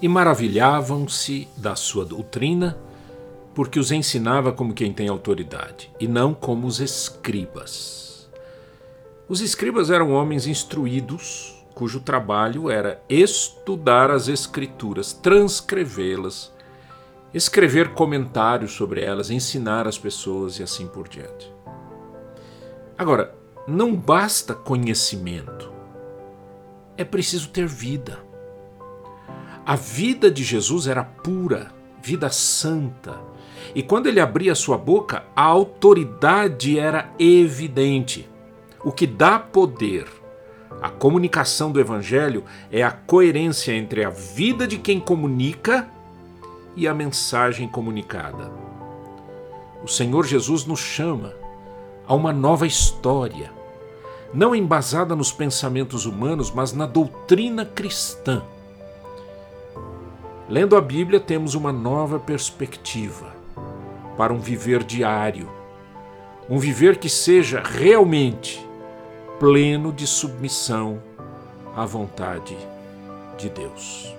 e maravilhavam-se da sua doutrina, porque os ensinava como quem tem autoridade, e não como os escribas. Os escribas eram homens instruídos, cujo trabalho era estudar as Escrituras, transcrevê-las, escrever comentários sobre elas, ensinar as pessoas e assim por diante. Agora, não basta conhecimento, é preciso ter vida. A vida de Jesus era pura, vida santa. E quando ele abria sua boca, a autoridade era evidente. O que dá poder à comunicação do Evangelho é a coerência entre a vida de quem comunica e a mensagem comunicada. O Senhor Jesus nos chama a uma nova história, não embasada nos pensamentos humanos, mas na doutrina cristã Lendo a Bíblia, temos uma nova perspectiva para um viver diário, um viver que seja realmente pleno de submissão à vontade de Deus.